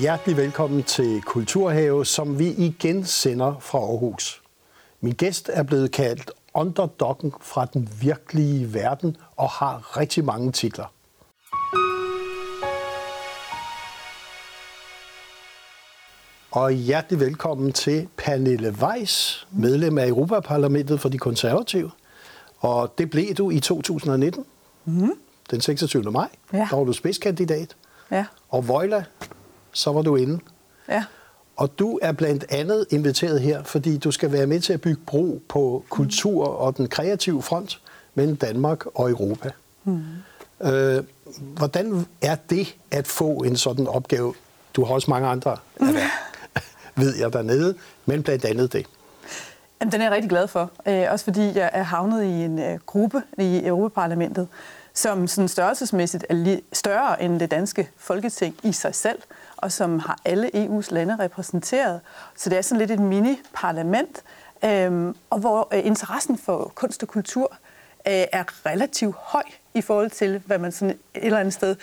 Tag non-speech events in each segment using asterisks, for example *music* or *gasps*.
hjertelig velkommen til Kulturhave, som vi igen sender fra Aarhus. Min gæst er blevet kaldt underdoggen fra den virkelige verden og har rigtig mange titler. Og hjertelig velkommen til Pernille Weiss, medlem af Europaparlamentet for de konservative. Og det blev du i 2019, mm. den 26. maj. Ja. Der var du spidskandidat. Ja. Og Vojla, så var du inde. Ja. Og du er blandt andet inviteret her, fordi du skal være med til at bygge bro på kultur og den kreative front mellem Danmark og Europa. Mm. Øh, hvordan er det at få en sådan opgave? Du har også mange andre, *laughs* ved jeg dernede, men blandt andet det. Jamen, den er jeg rigtig glad for. Øh, også fordi jeg er havnet i en øh, gruppe i Europaparlamentet, som sådan størrelsesmæssigt er større end det danske folketing i sig selv, og som har alle EU's lande repræsenteret. Så det er sådan lidt et mini-parlament, øh, og hvor øh, interessen for kunst og kultur øh, er relativt høj i forhold til, hvad man sådan et eller andet sted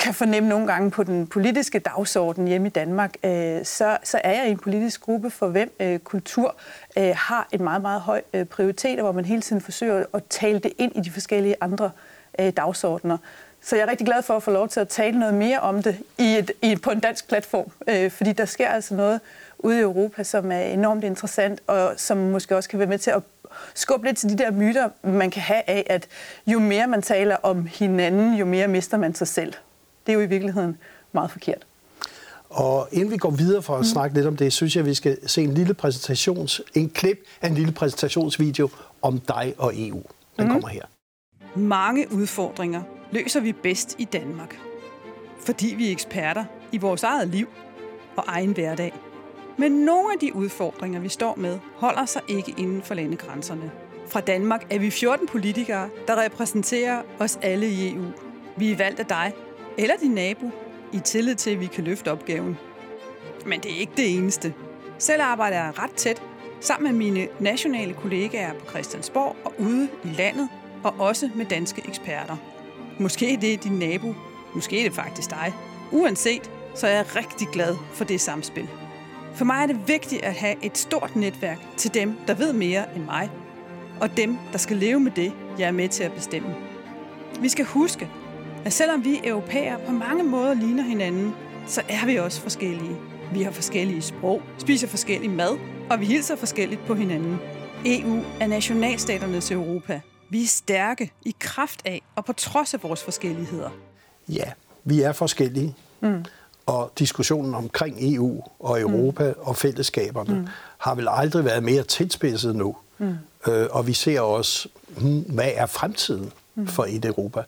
kan fornemme nogle gange på den politiske dagsorden hjemme i Danmark, øh, så, så er jeg i en politisk gruppe, for hvem øh, kultur øh, har en meget, meget høj øh, prioritet, og hvor man hele tiden forsøger at tale det ind i de forskellige andre øh, dagsordner. Så jeg er rigtig glad for at få lov til at tale noget mere om det i et, i, på en dansk platform, øh, fordi der sker altså noget ude i Europa, som er enormt interessant, og som måske også kan være med til at skubbe lidt til de der myter, man kan have af, at jo mere man taler om hinanden, jo mere mister man sig selv. Det er jo i virkeligheden meget forkert. Og inden vi går videre for at mm. snakke lidt om det, synes jeg, at vi skal se en lille præsentations, en klip af en lille præsentationsvideo om dig og EU. Den mm. kommer her. Mange udfordringer løser vi bedst i Danmark. Fordi vi er eksperter i vores eget liv og egen hverdag. Men nogle af de udfordringer, vi står med, holder sig ikke inden for landegrænserne. Fra Danmark er vi 14 politikere, der repræsenterer os alle i EU. Vi er valgt af dig eller din nabo i tillid til, at vi kan løfte opgaven. Men det er ikke det eneste. Selv arbejder jeg ret tæt sammen med mine nationale kollegaer på Christiansborg og ude i landet, og også med danske eksperter. Måske det er din nabo, måske er det faktisk dig. Uanset, så er jeg rigtig glad for det samspil. For mig er det vigtigt at have et stort netværk til dem, der ved mere end mig, og dem, der skal leve med det, jeg er med til at bestemme. Vi skal huske, at selvom vi europæere på mange måder ligner hinanden, så er vi også forskellige. Vi har forskellige sprog, spiser forskellig mad, og vi hilser forskelligt på hinanden. EU er nationalstaternes Europa. Vi er stærke i kraft af og på trods af vores forskelligheder. Ja, vi er forskellige. Mm. Og diskussionen omkring EU og Europa mm. og fællesskaberne mm. har vel aldrig været mere tilspidset nu. Mm. Øh, og vi ser også, hmm, hvad er fremtiden mm. for et Europa?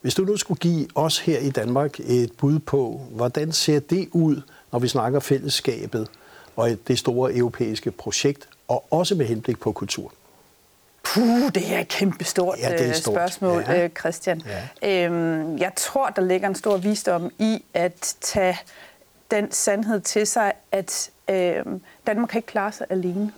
Hvis du nu skulle give os her i Danmark et bud på, hvordan ser det ud, når vi snakker fællesskabet og det store europæiske projekt, og også med henblik på kultur? Puh, det er et kæmpestort ja, det er øh, stort. spørgsmål, ja. Øh, Christian. Ja. Øhm, jeg tror, der ligger en stor visdom i at tage den sandhed til sig, at øh, Danmark kan ikke klare sig alene.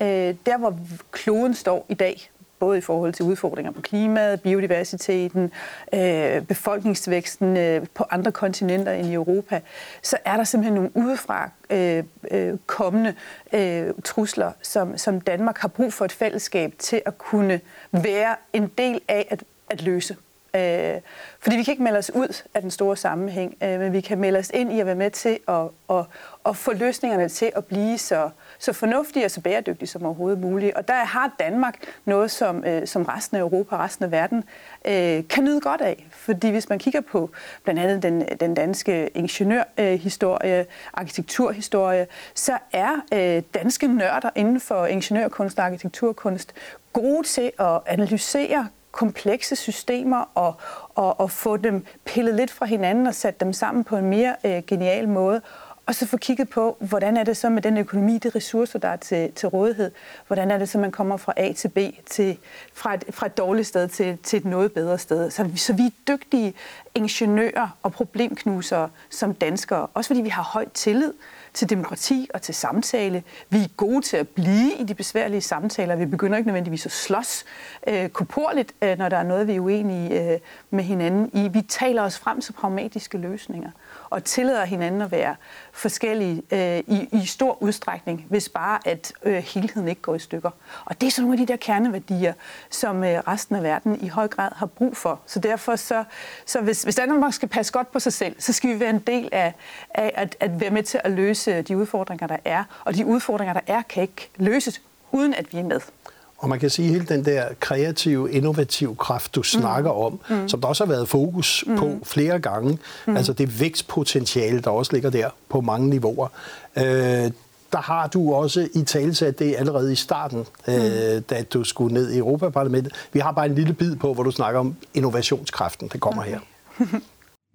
Øh, der, hvor kloden står i dag, både i forhold til udfordringer på klimaet, biodiversiteten, øh, befolkningsvæksten øh, på andre kontinenter end i Europa, så er der simpelthen nogle udefra øh, øh, kommende øh, trusler, som, som Danmark har brug for et fællesskab til at kunne være en del af at, at løse. Øh, fordi vi kan ikke melde os ud af den store sammenhæng, øh, men vi kan melde os ind i at være med til at, at, at få løsningerne til at blive så, så fornuftige og så bæredygtige som overhovedet muligt. Og der har Danmark noget, som, øh, som resten af Europa og resten af verden øh, kan nyde godt af. Fordi hvis man kigger på blandt andet den, den danske ingeniørhistorie, arkitekturhistorie, så er øh, danske nørder inden for ingeniørkunst og arkitekturkunst gode til at analysere komplekse systemer og, og, og få dem pillet lidt fra hinanden og sat dem sammen på en mere øh, genial måde. Og så få kigget på, hvordan er det så med den økonomi, de ressourcer, der er til, til rådighed. Hvordan er det så, man kommer fra A til B, til, fra, et, fra et dårligt sted til, til et noget bedre sted. Så, så vi er dygtige ingeniører og problemknusere som danskere. Også fordi vi har høj tillid til demokrati og til samtale. Vi er gode til at blive i de besværlige samtaler. Vi begynder ikke nødvendigvis at slås øh, koporligt, øh, når der er noget, vi er uenige øh, med hinanden i. Vi taler os frem til pragmatiske løsninger og tillader hinanden at være forskellige øh, i, i stor udstrækning, hvis bare at øh, helheden ikke går i stykker. Og det er sådan nogle af de der kerneværdier, som øh, resten af verden i høj grad har brug for. Så derfor så, så hvis, hvis Danmark skal passe godt på sig selv, så skal vi være en del af, af at, at være med til at løse de udfordringer, der er. Og de udfordringer, der er, kan ikke løses, uden at vi er med. Og man kan sige, at hele den der kreative, innovative kraft, du snakker mm. om, mm. som der også har været fokus mm. på flere gange, mm. altså det vækstpotentiale, der også ligger der på mange niveauer, øh, der har du også i talsat det allerede i starten, mm. øh, da du skulle ned i Europaparlamentet. Vi har bare en lille bid på, hvor du snakker om innovationskraften, der kommer okay. her. *laughs*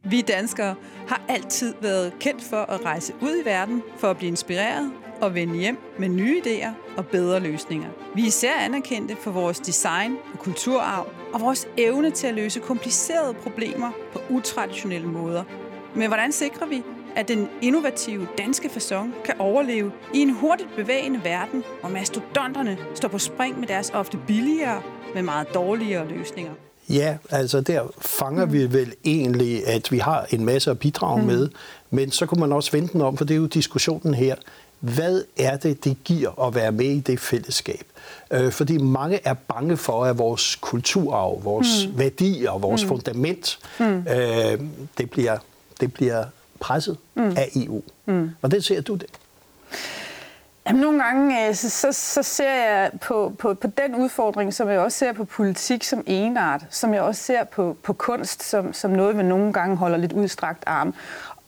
Vi danskere har altid været kendt for at rejse ud i verden for at blive inspireret og vende hjem med nye idéer og bedre løsninger. Vi er især anerkendte for vores design og kulturarv og vores evne til at løse komplicerede problemer på utraditionelle måder. Men hvordan sikrer vi, at den innovative danske façon kan overleve i en hurtigt bevægende verden, hvor mastodonterne står på spring med deres ofte billigere, men meget dårligere løsninger? Ja, altså der fanger mm. vi vel egentlig, at vi har en masse at bidrage mm. med, men så kunne man også vente den om, for det er jo diskussionen her. Hvad er det, det giver at være med i det fællesskab? Øh, fordi mange er bange for, at vores kulturarv, vores mm. værdier, vores mm. fundament, mm. Øh, det, bliver, det bliver presset mm. af EU. Mm. Hvordan ser du det? Jamen, nogle gange øh, så, så, så ser jeg på, på, på den udfordring, som jeg også ser på politik som enart, som jeg også ser på, på kunst som, som noget, vi nogle gange holder lidt udstrakt arm.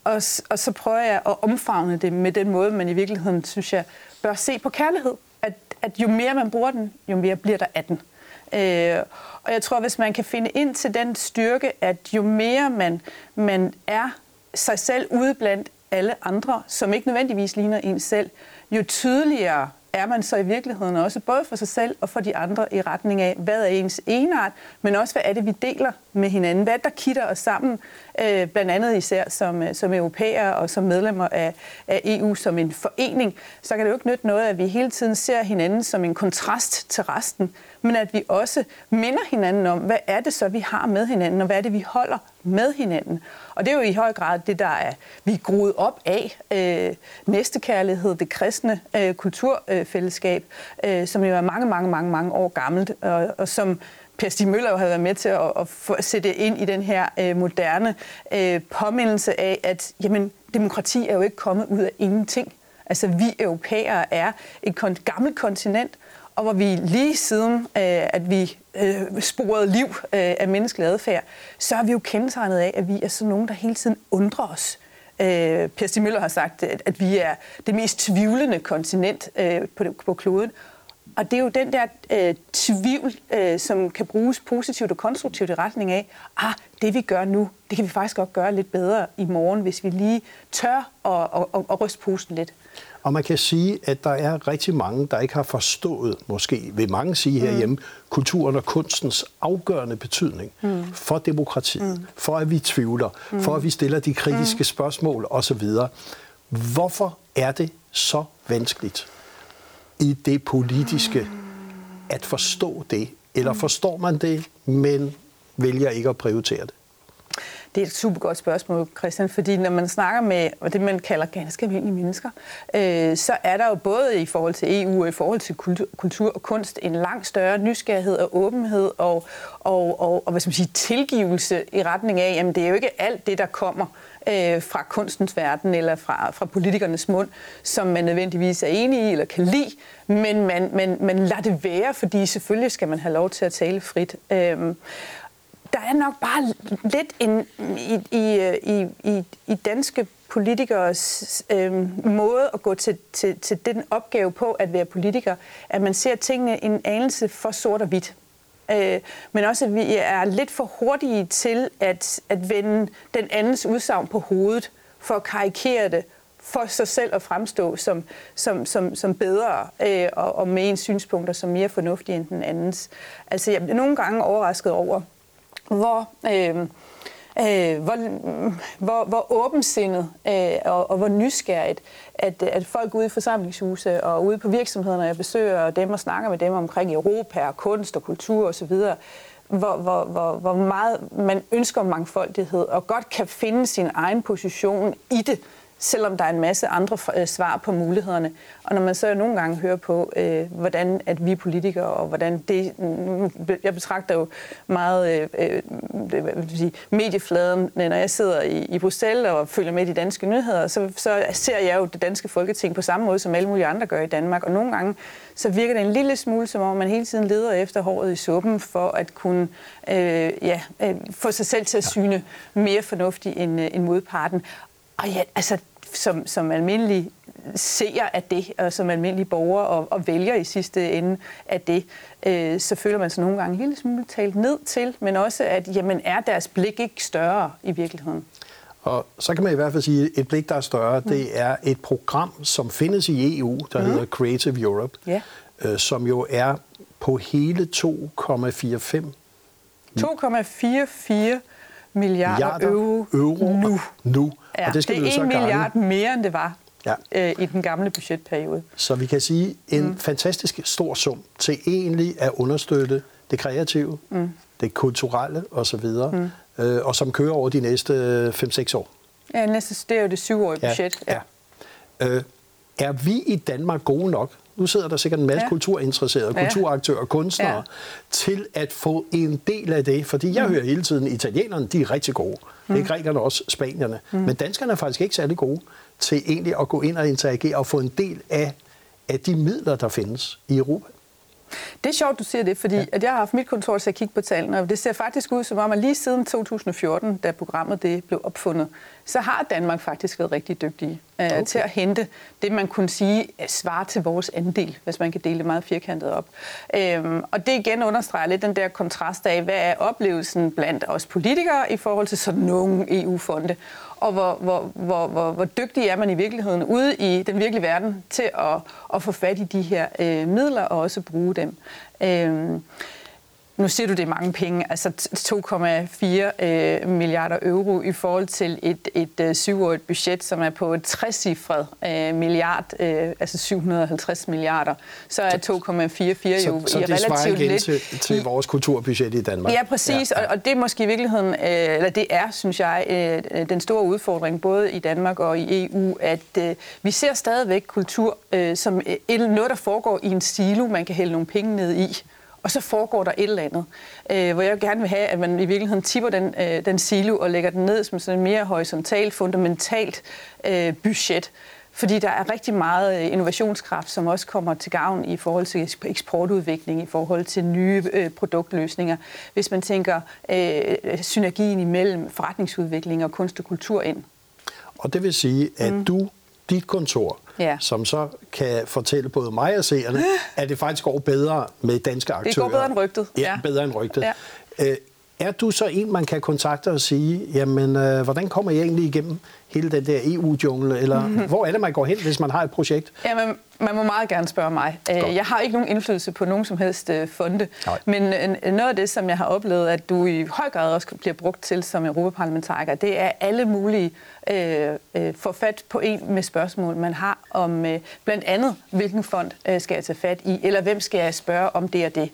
Og, og så prøver jeg at omfavne det med den måde, man i virkeligheden, synes jeg, bør se på kærlighed. At, at jo mere man bruger den, jo mere bliver der af den. Øh, og jeg tror, hvis man kan finde ind til den styrke, at jo mere man, man er sig selv ude blandt alle andre, som ikke nødvendigvis ligner en selv, jo tydeligere er man så i virkeligheden også både for sig selv og for de andre i retning af, hvad er ens enart, men også hvad er det, vi deler med hinanden. Hvad der kitter os sammen, øh, blandt andet især som, øh, som europæer og som medlemmer af, af EU som en forening, så kan det jo ikke nytte noget, at vi hele tiden ser hinanden som en kontrast til resten, men at vi også minder hinanden om, hvad er det så, vi har med hinanden, og hvad er det, vi holder med hinanden. Og det er jo i høj grad det, der er, vi er groet op af. Øh, næstekærlighed, det kristne øh, kulturfællesskab, øh, som jo er mange, mange, mange, mange år gammelt, og, og som Per Stig Møller jo har været med til at, at, at sætte ind i den her øh, moderne øh, påmindelse af, at jamen, demokrati er jo ikke kommet ud af ingenting. Altså, vi europæere er et kon- gammelt kontinent, og hvor vi lige siden, øh, at vi øh, sporede liv øh, af menneskelig adfærd, så er vi jo kendetegnet af, at vi er sådan nogen, der hele tiden undrer os. Øh, per Stig Møller har sagt, at, at vi er det mest tvivlende kontinent øh, på, på kloden. Og det er jo den der øh, tvivl, øh, som kan bruges positivt og konstruktivt i retning af, ah, det vi gør nu, det kan vi faktisk godt gøre lidt bedre i morgen, hvis vi lige tør at, at, at ryste posen lidt. Og man kan sige, at der er rigtig mange, der ikke har forstået, måske vil mange sige herhjemme, mm. kulturen og kunstens afgørende betydning mm. for demokratiet, mm. for at vi tvivler, mm. for at vi stiller de kritiske mm. spørgsmål osv. Hvorfor er det så vanskeligt i det politiske at forstå det? Eller forstår man det, men vælger ikke at prioritere det? Det er et super godt spørgsmål, Christian, fordi når man snakker med det, man kalder ganske almindelige mennesker, øh, så er der jo både i forhold til EU og i forhold til kultur, kultur og kunst en langt større nysgerrighed og åbenhed og, og, og, og hvad skal man sige, tilgivelse i retning af, jamen det er jo ikke alt det, der kommer øh, fra kunstens verden eller fra, fra politikernes mund, som man nødvendigvis er enig i eller kan lide, men man, man, man lader det være, fordi selvfølgelig skal man have lov til at tale frit. Øh, der er nok bare lidt en, i, i, i, i, i danske politikers øh, måde at gå til, til, til den opgave på at være politiker, at man ser tingene en anelse for sort og hvidt. Øh, men også, at vi er lidt for hurtige til at, at vende den andens udsagn på hovedet, for at karikere det, for sig selv at fremstå som, som, som, som bedre øh, og, og med ens synspunkter som mere fornuftige end den andens. Altså, jeg bliver nogle gange overrasket over, hvor, øh, øh, hvor, hvor, hvor åbensindet øh, og, og hvor nysgerrigt, at, at folk ude i forsamlingshuse og ude på virksomhederne, jeg besøger dem og snakker med dem omkring Europa og kunst og kultur osv., hvor, hvor, hvor, hvor meget man ønsker mangfoldighed, og godt kan finde sin egen position i det, selvom der er en masse andre øh, svar på mulighederne. Og når man så nogle gange hører på, øh, hvordan at vi politikere, og hvordan det... Jeg betragter jo meget øh, øh vil sige, mediefladen, når jeg sidder i, i Bruxelles og følger med i de danske nyheder, så, så ser jeg jo det danske folketing på samme måde, som alle mulige andre gør i Danmark. Og nogle gange så virker det en lille smule, som om man hele tiden leder efter håret i suppen for at kunne øh, ja, øh, få sig selv til at syne mere fornuftigt end, øh, end modparten. Og ja, altså, som, som almindelig ser af det, og som almindelig borger og, og vælger i sidste ende af det, øh, så føler man sig nogle gange en lille smule talt ned til, men også, at jamen, er deres blik ikke større i virkeligheden? Og så kan man i hvert fald sige, at et blik, der er større, mm. det er et program, som findes i EU, der mm. hedder Creative Europe, yeah. øh, som jo er på hele 2,45 2,44 milliarder euro, euro nu. nu. Ja, og det, skal det er en milliard mere, end det var ja. øh, i den gamle budgetperiode. Så vi kan sige en mm. fantastisk stor sum til egentlig at understøtte det kreative, mm. det kulturelle osv., mm. øh, og som kører over de næste 5-6 år. Ja, næste, det er jo det syvårige budget. Ja, ja. Øh, er vi i Danmark gode nok nu sidder der sikkert en masse ja. kulturinteresserede, ja. kulturaktører, kunstnere, ja. til at få en del af det. Fordi jeg mm. hører hele tiden, at italienerne de er rigtig gode. Mm. Det er grækerne også, spanierne. Mm. Men danskerne er faktisk ikke særlig gode til egentlig at gå ind og interagere og få en del af, af de midler, der findes i Europa. Det er sjovt, du siger det, fordi ja. at jeg har haft mit kontor til at kigge på tallene, og det ser faktisk ud som om, at lige siden 2014, da programmet det blev opfundet, så har Danmark faktisk været rigtig dygtige øh, okay. til at hente det, man kunne sige svarer til vores andel, hvis man kan dele det meget firkantet op. Øhm, og det igen understreger lidt den der kontrast af, hvad er oplevelsen blandt os politikere i forhold til sådan nogle EU-fonde, og hvor, hvor, hvor, hvor, hvor dygtig er man i virkeligheden ude i den virkelige verden til at, at få fat i de her øh, midler og også bruge dem. Øh, nu siger du, det er mange penge, altså 2,4 øh, milliarder euro i forhold til et, et øh, syvårigt budget, som er på et trecifret øh, milliard, øh, altså 750 milliarder. Så er 2,44 jo så, i relativt lidt. Til, til vores kulturbudget i Danmark. Ja, præcis, ja. Og, og det er måske i virkeligheden, øh, eller det er, synes jeg, øh, den store udfordring, både i Danmark og i EU, at øh, vi ser stadigvæk kultur øh, som øh, noget, der foregår i en silo, man kan hælde nogle penge ned i og så foregår der et eller andet, øh, hvor jeg gerne vil have, at man i virkeligheden tipper den, øh, den silo og lægger den ned som sådan en mere horisontalt, fundamentalt øh, budget. Fordi der er rigtig meget øh, innovationskraft, som også kommer til gavn i forhold til eksportudvikling, i forhold til nye øh, produktløsninger. Hvis man tænker øh, synergien imellem forretningsudvikling og kunst og kultur ind. Og det vil sige, at mm. du dit kontor, ja. som så kan fortælle både mig og seerne, *gasps* at det faktisk går bedre med danske aktører. Det går bedre end rygtet. Ja, ja. bedre end rygtet. Ja. Øh, er du så en, man kan kontakte og sige, jamen, øh, hvordan kommer jeg egentlig igennem hele den der EU-jungle, eller mm-hmm. hvor er det, man går hen, hvis man har et projekt? Jamen, man må meget gerne spørge mig. Øh, Godt. Jeg har ikke nogen indflydelse på nogen som helst øh, fonde, Nej. men øh, noget af det, som jeg har oplevet, at du i høj grad også bliver brugt til som europaparlamentariker, det er alle mulige øh, få fat på en med spørgsmål, man har om øh, blandt andet, hvilken fond øh, skal jeg tage fat i, eller hvem skal jeg spørge om det og det.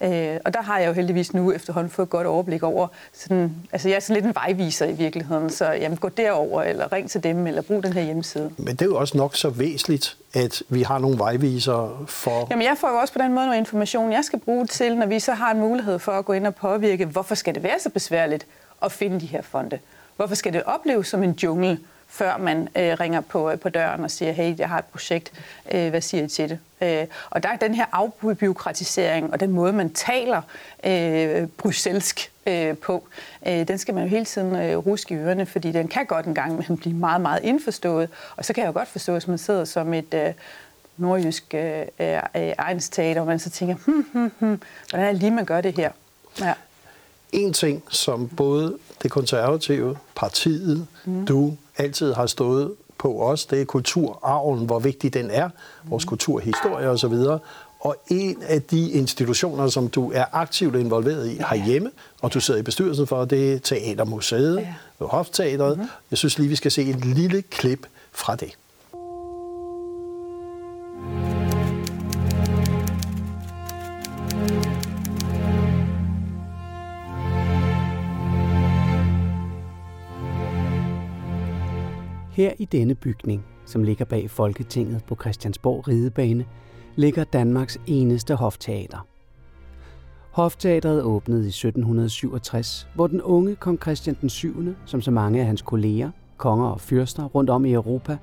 Ja. Øh, og der har jeg jo heldigvis nu efterhånden fået et godt overblik over, sådan, altså jeg er sådan lidt en vejviser i virkeligheden, så jamen, gå derover eller ring til dem, eller brug den her hjemmeside. Men det er jo også nok så væsentligt, at vi har nogle vejviser for... Jamen jeg får jo også på den måde noget information, jeg skal bruge til, når vi så har en mulighed for at gå ind og påvirke, hvorfor skal det være så besværligt at finde de her fonde? Hvorfor skal det opleves som en jungle, før man øh, ringer på, øh, på døren og siger, hey, jeg har et projekt, øh, hvad siger I til det? Øh, og der er den her afbyråkratisering og den måde, man taler øh, bruselsk øh, på, øh, den skal man jo hele tiden øh, ruske i ørerne, fordi den kan godt en gang blive meget, meget indforstået. Og så kan jeg jo godt forstå, hvis man sidder som et... Øh, nordjysk øh, øh, egensteater, og man så tænker, hmm, hmm, hmm, hvordan er det lige, man gør det her? Ja. En ting, som både det konservative, partiet, mm. du altid har stået på os, det er kulturarven, hvor vigtig den er, vores kulturhistorie osv. Og en af de institutioner, som du er aktivt involveret i herhjemme, og du sidder i bestyrelsen for, det er Teatermuseet, ja. Hofteateret. Mm-hmm. Jeg synes lige, vi skal se et lille klip fra det. Her i denne bygning, som ligger bag Folketinget på Christiansborg Ridebane, ligger Danmarks eneste hofteater. Hofteateret åbnede i 1767, hvor den unge kong Christian den 7., som så mange af hans kolleger, konger og fyrster rundt om i Europa,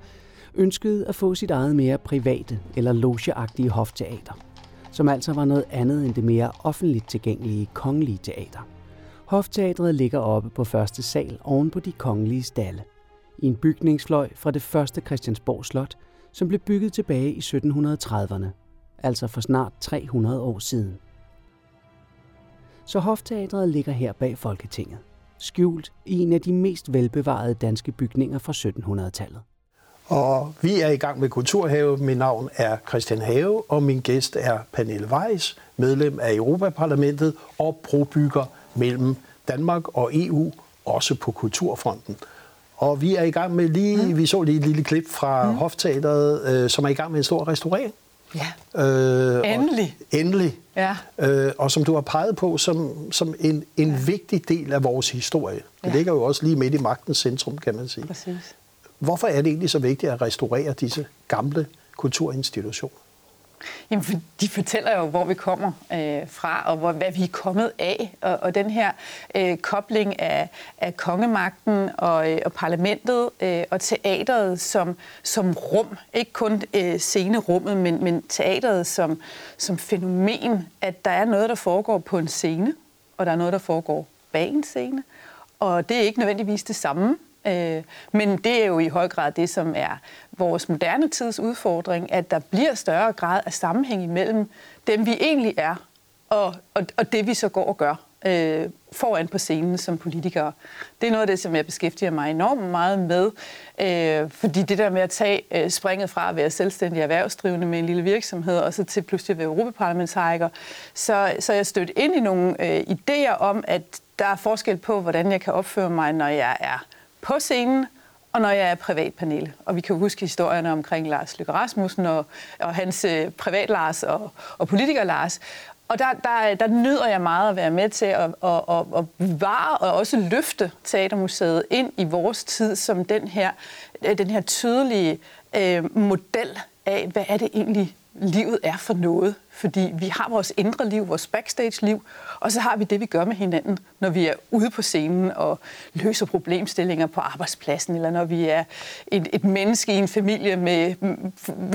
ønskede at få sit eget mere private eller logeagtige hofteater, som altså var noget andet end det mere offentligt tilgængelige kongelige teater. Hofteatret ligger oppe på første sal oven på de kongelige stalle, i en bygningsfløj fra det første Christiansborg Slot, som blev bygget tilbage i 1730'erne, altså for snart 300 år siden. Så Hofteatret ligger her bag Folketinget, skjult i en af de mest velbevarede danske bygninger fra 1700-tallet. Og vi er i gang med Kulturhave. Mit navn er Christian Have, og min gæst er Pernille Weiss, medlem af Europaparlamentet og brobygger mellem Danmark og EU, også på kulturfronten. Og vi er i gang med lige, mm. vi så lige et lille klip fra mm. Hofteateret, øh, som er i gang med en stor restaurering. Ja. Øh, endelig. Og, endelig. Ja. Øh, og som du har peget på som, som en, en ja. vigtig del af vores historie. Det ja. ligger jo også lige midt i magtens centrum, kan man sige. Præcis. Hvorfor er det egentlig så vigtigt at restaurere disse gamle kulturinstitutioner? Jamen, for de fortæller jo, hvor vi kommer øh, fra, og hvor, hvad vi er kommet af. Og, og den her øh, kobling af, af kongemagten og, øh, og parlamentet øh, og teateret som, som rum. Ikke kun øh, scenerummet, men, men teateret som, som fænomen. At der er noget, der foregår på en scene, og der er noget, der foregår bag en scene. Og det er ikke nødvendigvis det samme. Øh, men det er jo i høj grad det, som er vores moderne tids udfordring, at der bliver større grad af sammenhæng imellem dem, vi egentlig er, og, og, og det, vi så går og gør øh, foran på scenen som politikere. Det er noget af det, som jeg beskæftiger mig enormt meget med, øh, fordi det der med at tage øh, springet fra at være selvstændig erhvervsdrivende med en lille virksomhed, og så til pludselig at være europaparlamentariker, så, så jeg stødt ind i nogle øh, idéer om, at der er forskel på, hvordan jeg kan opføre mig, når jeg er på scenen, og når jeg er privatpanel. Og vi kan huske historierne omkring Lars Løkke Rasmussen og, og hans øh, privat Lars og, og politiker Lars. Og der, der, der nyder jeg meget at være med til at, at, at, at bevare og også løfte Teatermuseet ind i vores tid som den her, øh, den her tydelige øh, model af, hvad er det egentlig, livet er for noget. Fordi vi har vores indre liv, vores backstage-liv, og så har vi det, vi gør med hinanden, når vi er ude på scenen og løser problemstillinger på arbejdspladsen, eller når vi er et, et menneske i en familie med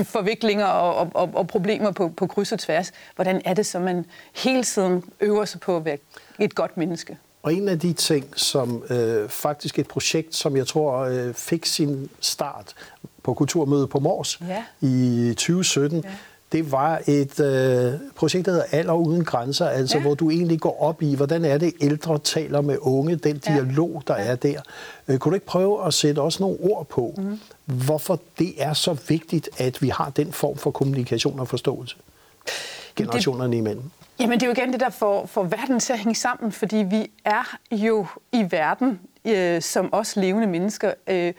forviklinger og, og, og problemer på, på kryds og tværs. Hvordan er det så, man hele tiden øver sig på at være et godt menneske? Og en af de ting, som øh, faktisk et projekt, som jeg tror øh, fik sin start på Kulturmødet på Mors ja. i 2017, ja det var et øh, projekt, der hedder Alder uden grænser, altså ja. hvor du egentlig går op i, hvordan er det, ældre taler med unge, den dialog, der ja. er der. Øh, kunne du ikke prøve at sætte også nogle ord på, mm. hvorfor det er så vigtigt, at vi har den form for kommunikation og forståelse generationerne det, imellem? Jamen det er jo igen det, der får, får verden til at hænge sammen, fordi vi er jo i verden øh, som os levende mennesker, øh,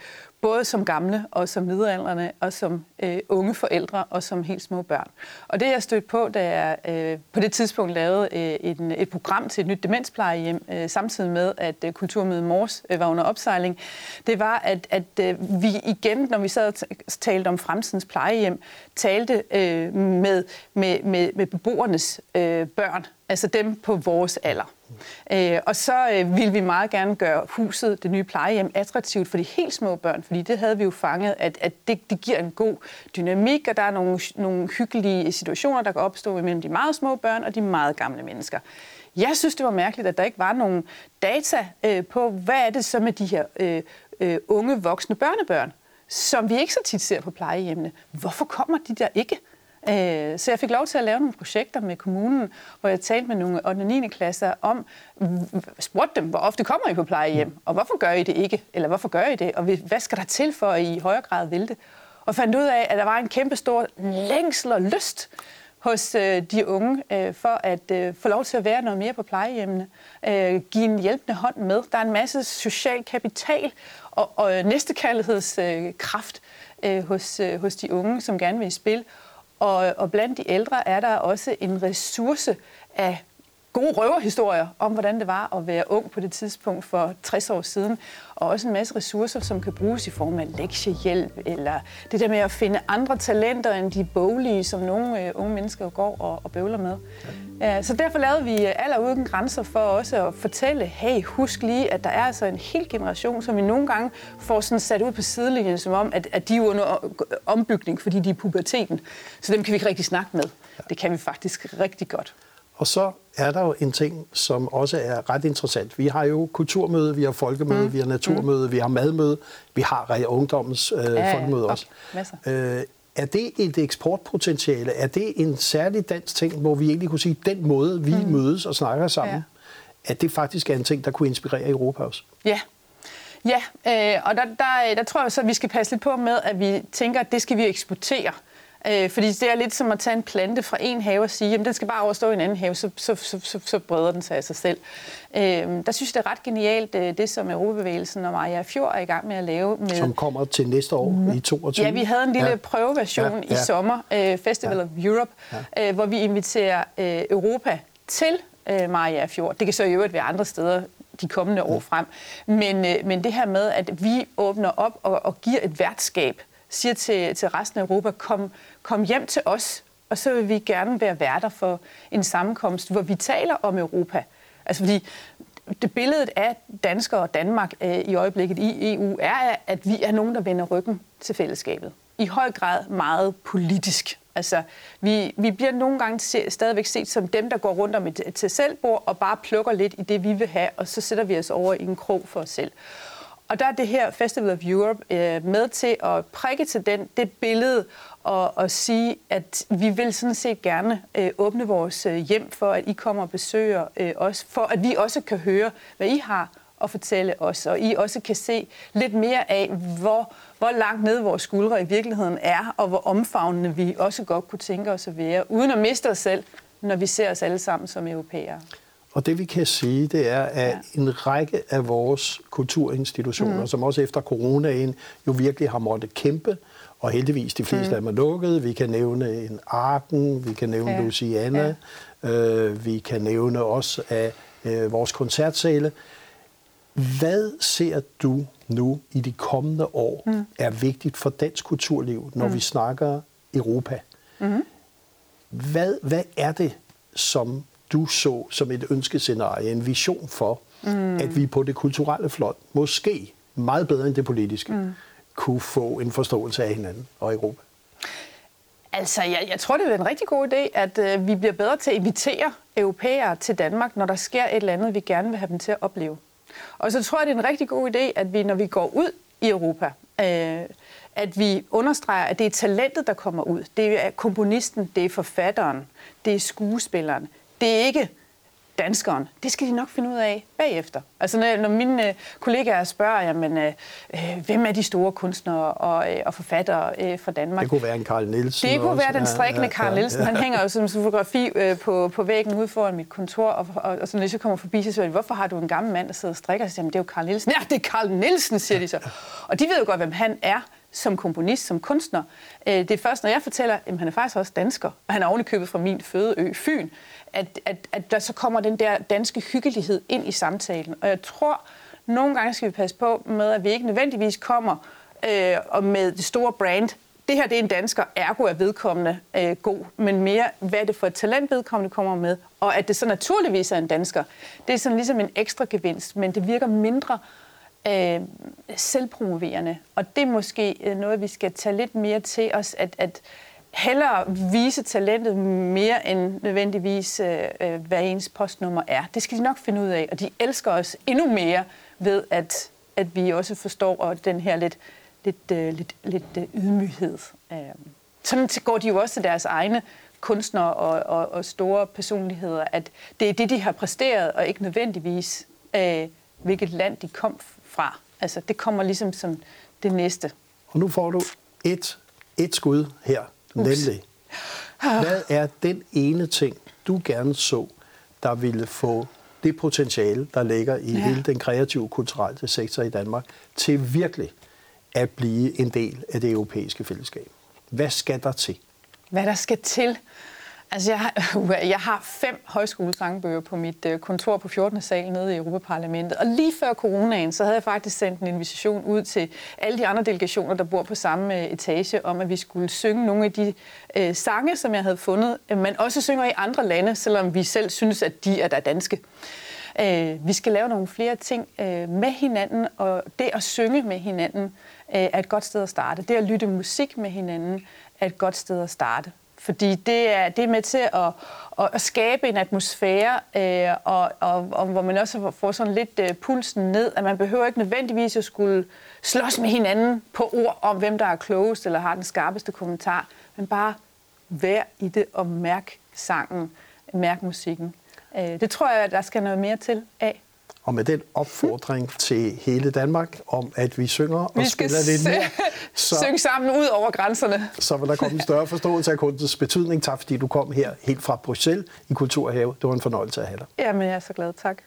både som gamle og som middelaldrende og som øh, unge forældre og som helt små børn. Og det jeg stødt på, da jeg øh, på det tidspunkt lavede øh, et, et program til et nyt demensplejehjem, øh, samtidig med at øh, Kulturmødet Mors øh, var under opsejling, det var, at, at øh, vi igen, når vi sad og talte om fremtidens plejehjem, talte øh, med, med, med, med beboernes øh, børn, altså dem på vores alder. Øh, og så øh, ville vi meget gerne gøre huset, det nye plejehjem, attraktivt for de helt små børn, fordi det havde vi jo fanget, at, at det, det giver en god dynamik, og der er nogle, nogle hyggelige situationer, der kan opstå mellem de meget små børn og de meget gamle mennesker. Jeg synes, det var mærkeligt, at der ikke var nogen data øh, på, hvad er det så med de her øh, øh, unge, voksne børnebørn, som vi ikke så tit ser på plejehjemmene. Hvorfor kommer de der ikke? Øh, så jeg fik lov til at lave nogle projekter med kommunen, hvor jeg talte med nogle 8. og 9. klasser om, spurgte dem, hvor ofte kommer I på plejehjem, og hvorfor gør I det ikke, eller hvorfor gør I det, og hvad skal der til for, at I i højere grad vil det? Og fandt ud af, at der var en kæmpe stor længsel og lyst hos øh, de unge øh, for at øh, få lov til at være noget mere på plejehjemmene. Øh, give en hjælpende hånd med. Der er en masse social kapital og, og øh, næstekærlighedskraft øh, hos, øh, hos de unge, som gerne vil i spil. Og, og blandt de ældre er der også en ressource af gode røverhistorier om, hvordan det var at være ung på det tidspunkt for 60 år siden. Og også en masse ressourcer, som kan bruges i form af lektiehjælp, eller det der med at finde andre talenter end de boglige, som nogle øh, unge mennesker går og, og bøvler med. Ja, så derfor lavede vi øh, aller uden grænser for også at fortælle, hey, husk lige, at der er altså en hel generation, som vi nogle gange får sådan sat ud på sidelinjen, som om, at, at de er under ombygning, fordi de er puberteten. Så dem kan vi ikke rigtig snakke med. Det kan vi faktisk rigtig godt. Og så er der jo en ting, som også er ret interessant. Vi har jo kulturmøde, vi har folkemøde, mm. vi har naturmøde, mm. vi har madmøde, vi har ungdommens øh, ja, folkemøde også. Øh, er det et eksportpotentiale? Er det en særlig dansk ting, hvor vi egentlig kunne sige, at den måde, vi mm. mødes og snakker sammen, ja. at det faktisk er en ting, der kunne inspirere Europa også? Ja, Ja, øh, og der, der, der tror jeg så, at vi skal passe lidt på med, at vi tænker, at det skal vi eksportere. Øh, fordi det er lidt som at tage en plante fra en have og sige, at den skal bare overstå i en anden have, så, så, så, så, så breder den sig af sig selv. Øh, der synes jeg, det er ret genialt, øh, det som Europabevægelsen og Maja Fjord er i gang med at lave. Med, som kommer til næste år mm. i 22. Ja, vi havde en lille ja. prøveversion ja, ja. i sommer, øh, Festival ja. of Europe, ja. øh, hvor vi inviterer øh, Europa til øh, Maja Fjord. Det kan så i øvrigt være andre steder de kommende år frem. Men, øh, men det her med, at vi åbner op og, og giver et værtskab, siger til, til resten af Europa, kom, kom hjem til os, og så vil vi gerne være værter for en sammenkomst, hvor vi taler om Europa. Altså fordi det billedet af danskere og Danmark øh, i øjeblikket i EU er, at vi er nogen, der vender ryggen til fællesskabet. I høj grad meget politisk. Altså, vi, vi bliver nogle gange se, stadigvæk set som dem, der går rundt om et til selvbord og bare plukker lidt i det, vi vil have, og så sætter vi os over i en krog for os selv. Og der er det her Festival of Europe øh, med til at prikke til den, det billede og, og sige, at vi vil sådan set gerne øh, åbne vores øh, hjem for, at I kommer og besøger øh, os, for at vi også kan høre, hvad I har at fortælle os, og I også kan se lidt mere af, hvor, hvor langt ned vores skuldre i virkeligheden er, og hvor omfavnende vi også godt kunne tænke os at være, uden at miste os selv, når vi ser os alle sammen som europæere. Og det vi kan sige, det er, at ja. en række af vores kulturinstitutioner, mm. som også efter coronaen jo virkelig har måttet kæmpe, og heldigvis de fleste mm. af dem er lukket. Vi kan nævne en Arken, vi kan nævne ja. Louisiana, ja. øh, vi kan nævne også af øh, vores koncertsale. Hvad ser du nu i de kommende år mm. er vigtigt for dansk kulturliv, når mm. vi snakker Europa? Mm. Hvad, hvad er det, som du så som et ønskescenarie, en vision for, mm. at vi på det kulturelle flot, måske meget bedre end det politiske, mm. kunne få en forståelse af hinanden og Europa? Altså, jeg, jeg tror, det er en rigtig god idé, at øh, vi bliver bedre til at invitere europæere til Danmark, når der sker et eller andet, vi gerne vil have dem til at opleve. Og så tror jeg, det er en rigtig god idé, at vi, når vi går ud i Europa, øh, at vi understreger, at det er talentet, der kommer ud. Det er komponisten, det er forfatteren, det er skuespilleren, det er ikke danskeren. Det skal de nok finde ud af bagefter. Altså når, når mine øh, kollegaer spørger, jamen, øh, øh, hvem er de store kunstnere og, øh, og forfattere øh, fra Danmark? Det kunne være en Karl Nielsen. Det kunne også. være den strikkende ja, ja, Karl Nielsen. Ja. Han hænger jo som fotografi øh, på, på væggen ude foran mit kontor, og, og, og så når jeg kommer forbi, så siger de, hvorfor har du en gammel mand, der sidder og strikker? Så siger, det er jo Karl Nielsen. Ja, det er Karl Nielsen, siger de så. Og de ved jo godt, hvem han er som komponist, som kunstner. Øh, det er først, når jeg fortæller, at han er faktisk også dansker, og han er ovenikøbet fra min fødeø, Fyn, at, at, at der så kommer den der danske hyggelighed ind i samtalen. Og jeg tror, nogle gange skal vi passe på med, at vi ikke nødvendigvis kommer øh, og med det store brand. Det her det er en dansker, ergo er vedkommende øh, god, men mere, hvad er det for et talent, vedkommende kommer med, og at det så naturligvis er en dansker. Det er sådan ligesom en ekstra gevinst, men det virker mindre øh, selvpromoverende. Og det er måske øh, noget, vi skal tage lidt mere til os, at, at hellere vise talentet mere end nødvendigvis, øh, øh, hvad ens postnummer er. Det skal de nok finde ud af, og de elsker os endnu mere ved, at, at vi også forstår og den her lidt, lidt, øh, lidt, lidt øh, ydmyghed. Øh. Sådan går de jo også til deres egne kunstnere og, og, og store personligheder, at det er det, de har præsteret, og ikke nødvendigvis, øh, hvilket land de kom fra. Altså, det kommer ligesom som det næste. Og nu får du et, et skud her Nemlig, hvad er den ene ting, du gerne så, der ville få det potentiale, der ligger i ja. hele den kreative kulturelle sektor i Danmark, til virkelig at blive en del af det europæiske fællesskab? Hvad skal der til? Hvad der skal til? Altså, jeg har, *laughs* jeg har fem højskolesangbøger på mit øh, kontor på 14. sal nede i Europaparlamentet. Og lige før coronaen, så havde jeg faktisk sendt en invitation ud til alle de andre delegationer, der bor på samme øh, etage, om at vi skulle synge nogle af de øh, sange, som jeg havde fundet, øh, men også synger i andre lande, selvom vi selv synes, at de er der danske. Øh, vi skal lave nogle flere ting øh, med hinanden, og det at synge med hinanden øh, er et godt sted at starte. Det at lytte musik med hinanden er et godt sted at starte. Fordi det er, det er med til at, at, at skabe en atmosfære, øh, og, og, og hvor man også får sådan lidt øh, pulsen ned, at man behøver ikke nødvendigvis at skulle slås med hinanden på ord om, hvem der er klogest eller har den skarpeste kommentar, men bare vær i det og mærk sangen, mærk musikken. Øh, det tror jeg, der skal noget mere til af. Og med den opfordring til hele Danmark om, at vi synger og vi spiller lidt mere, så, *laughs* synge sammen ud over grænserne. Så vil der komme en større forståelse af kunstens betydning. Tak fordi du kom her helt fra Bruxelles i Kulturhave. Det var en fornøjelse at have dig. Jamen, jeg er så glad. Tak.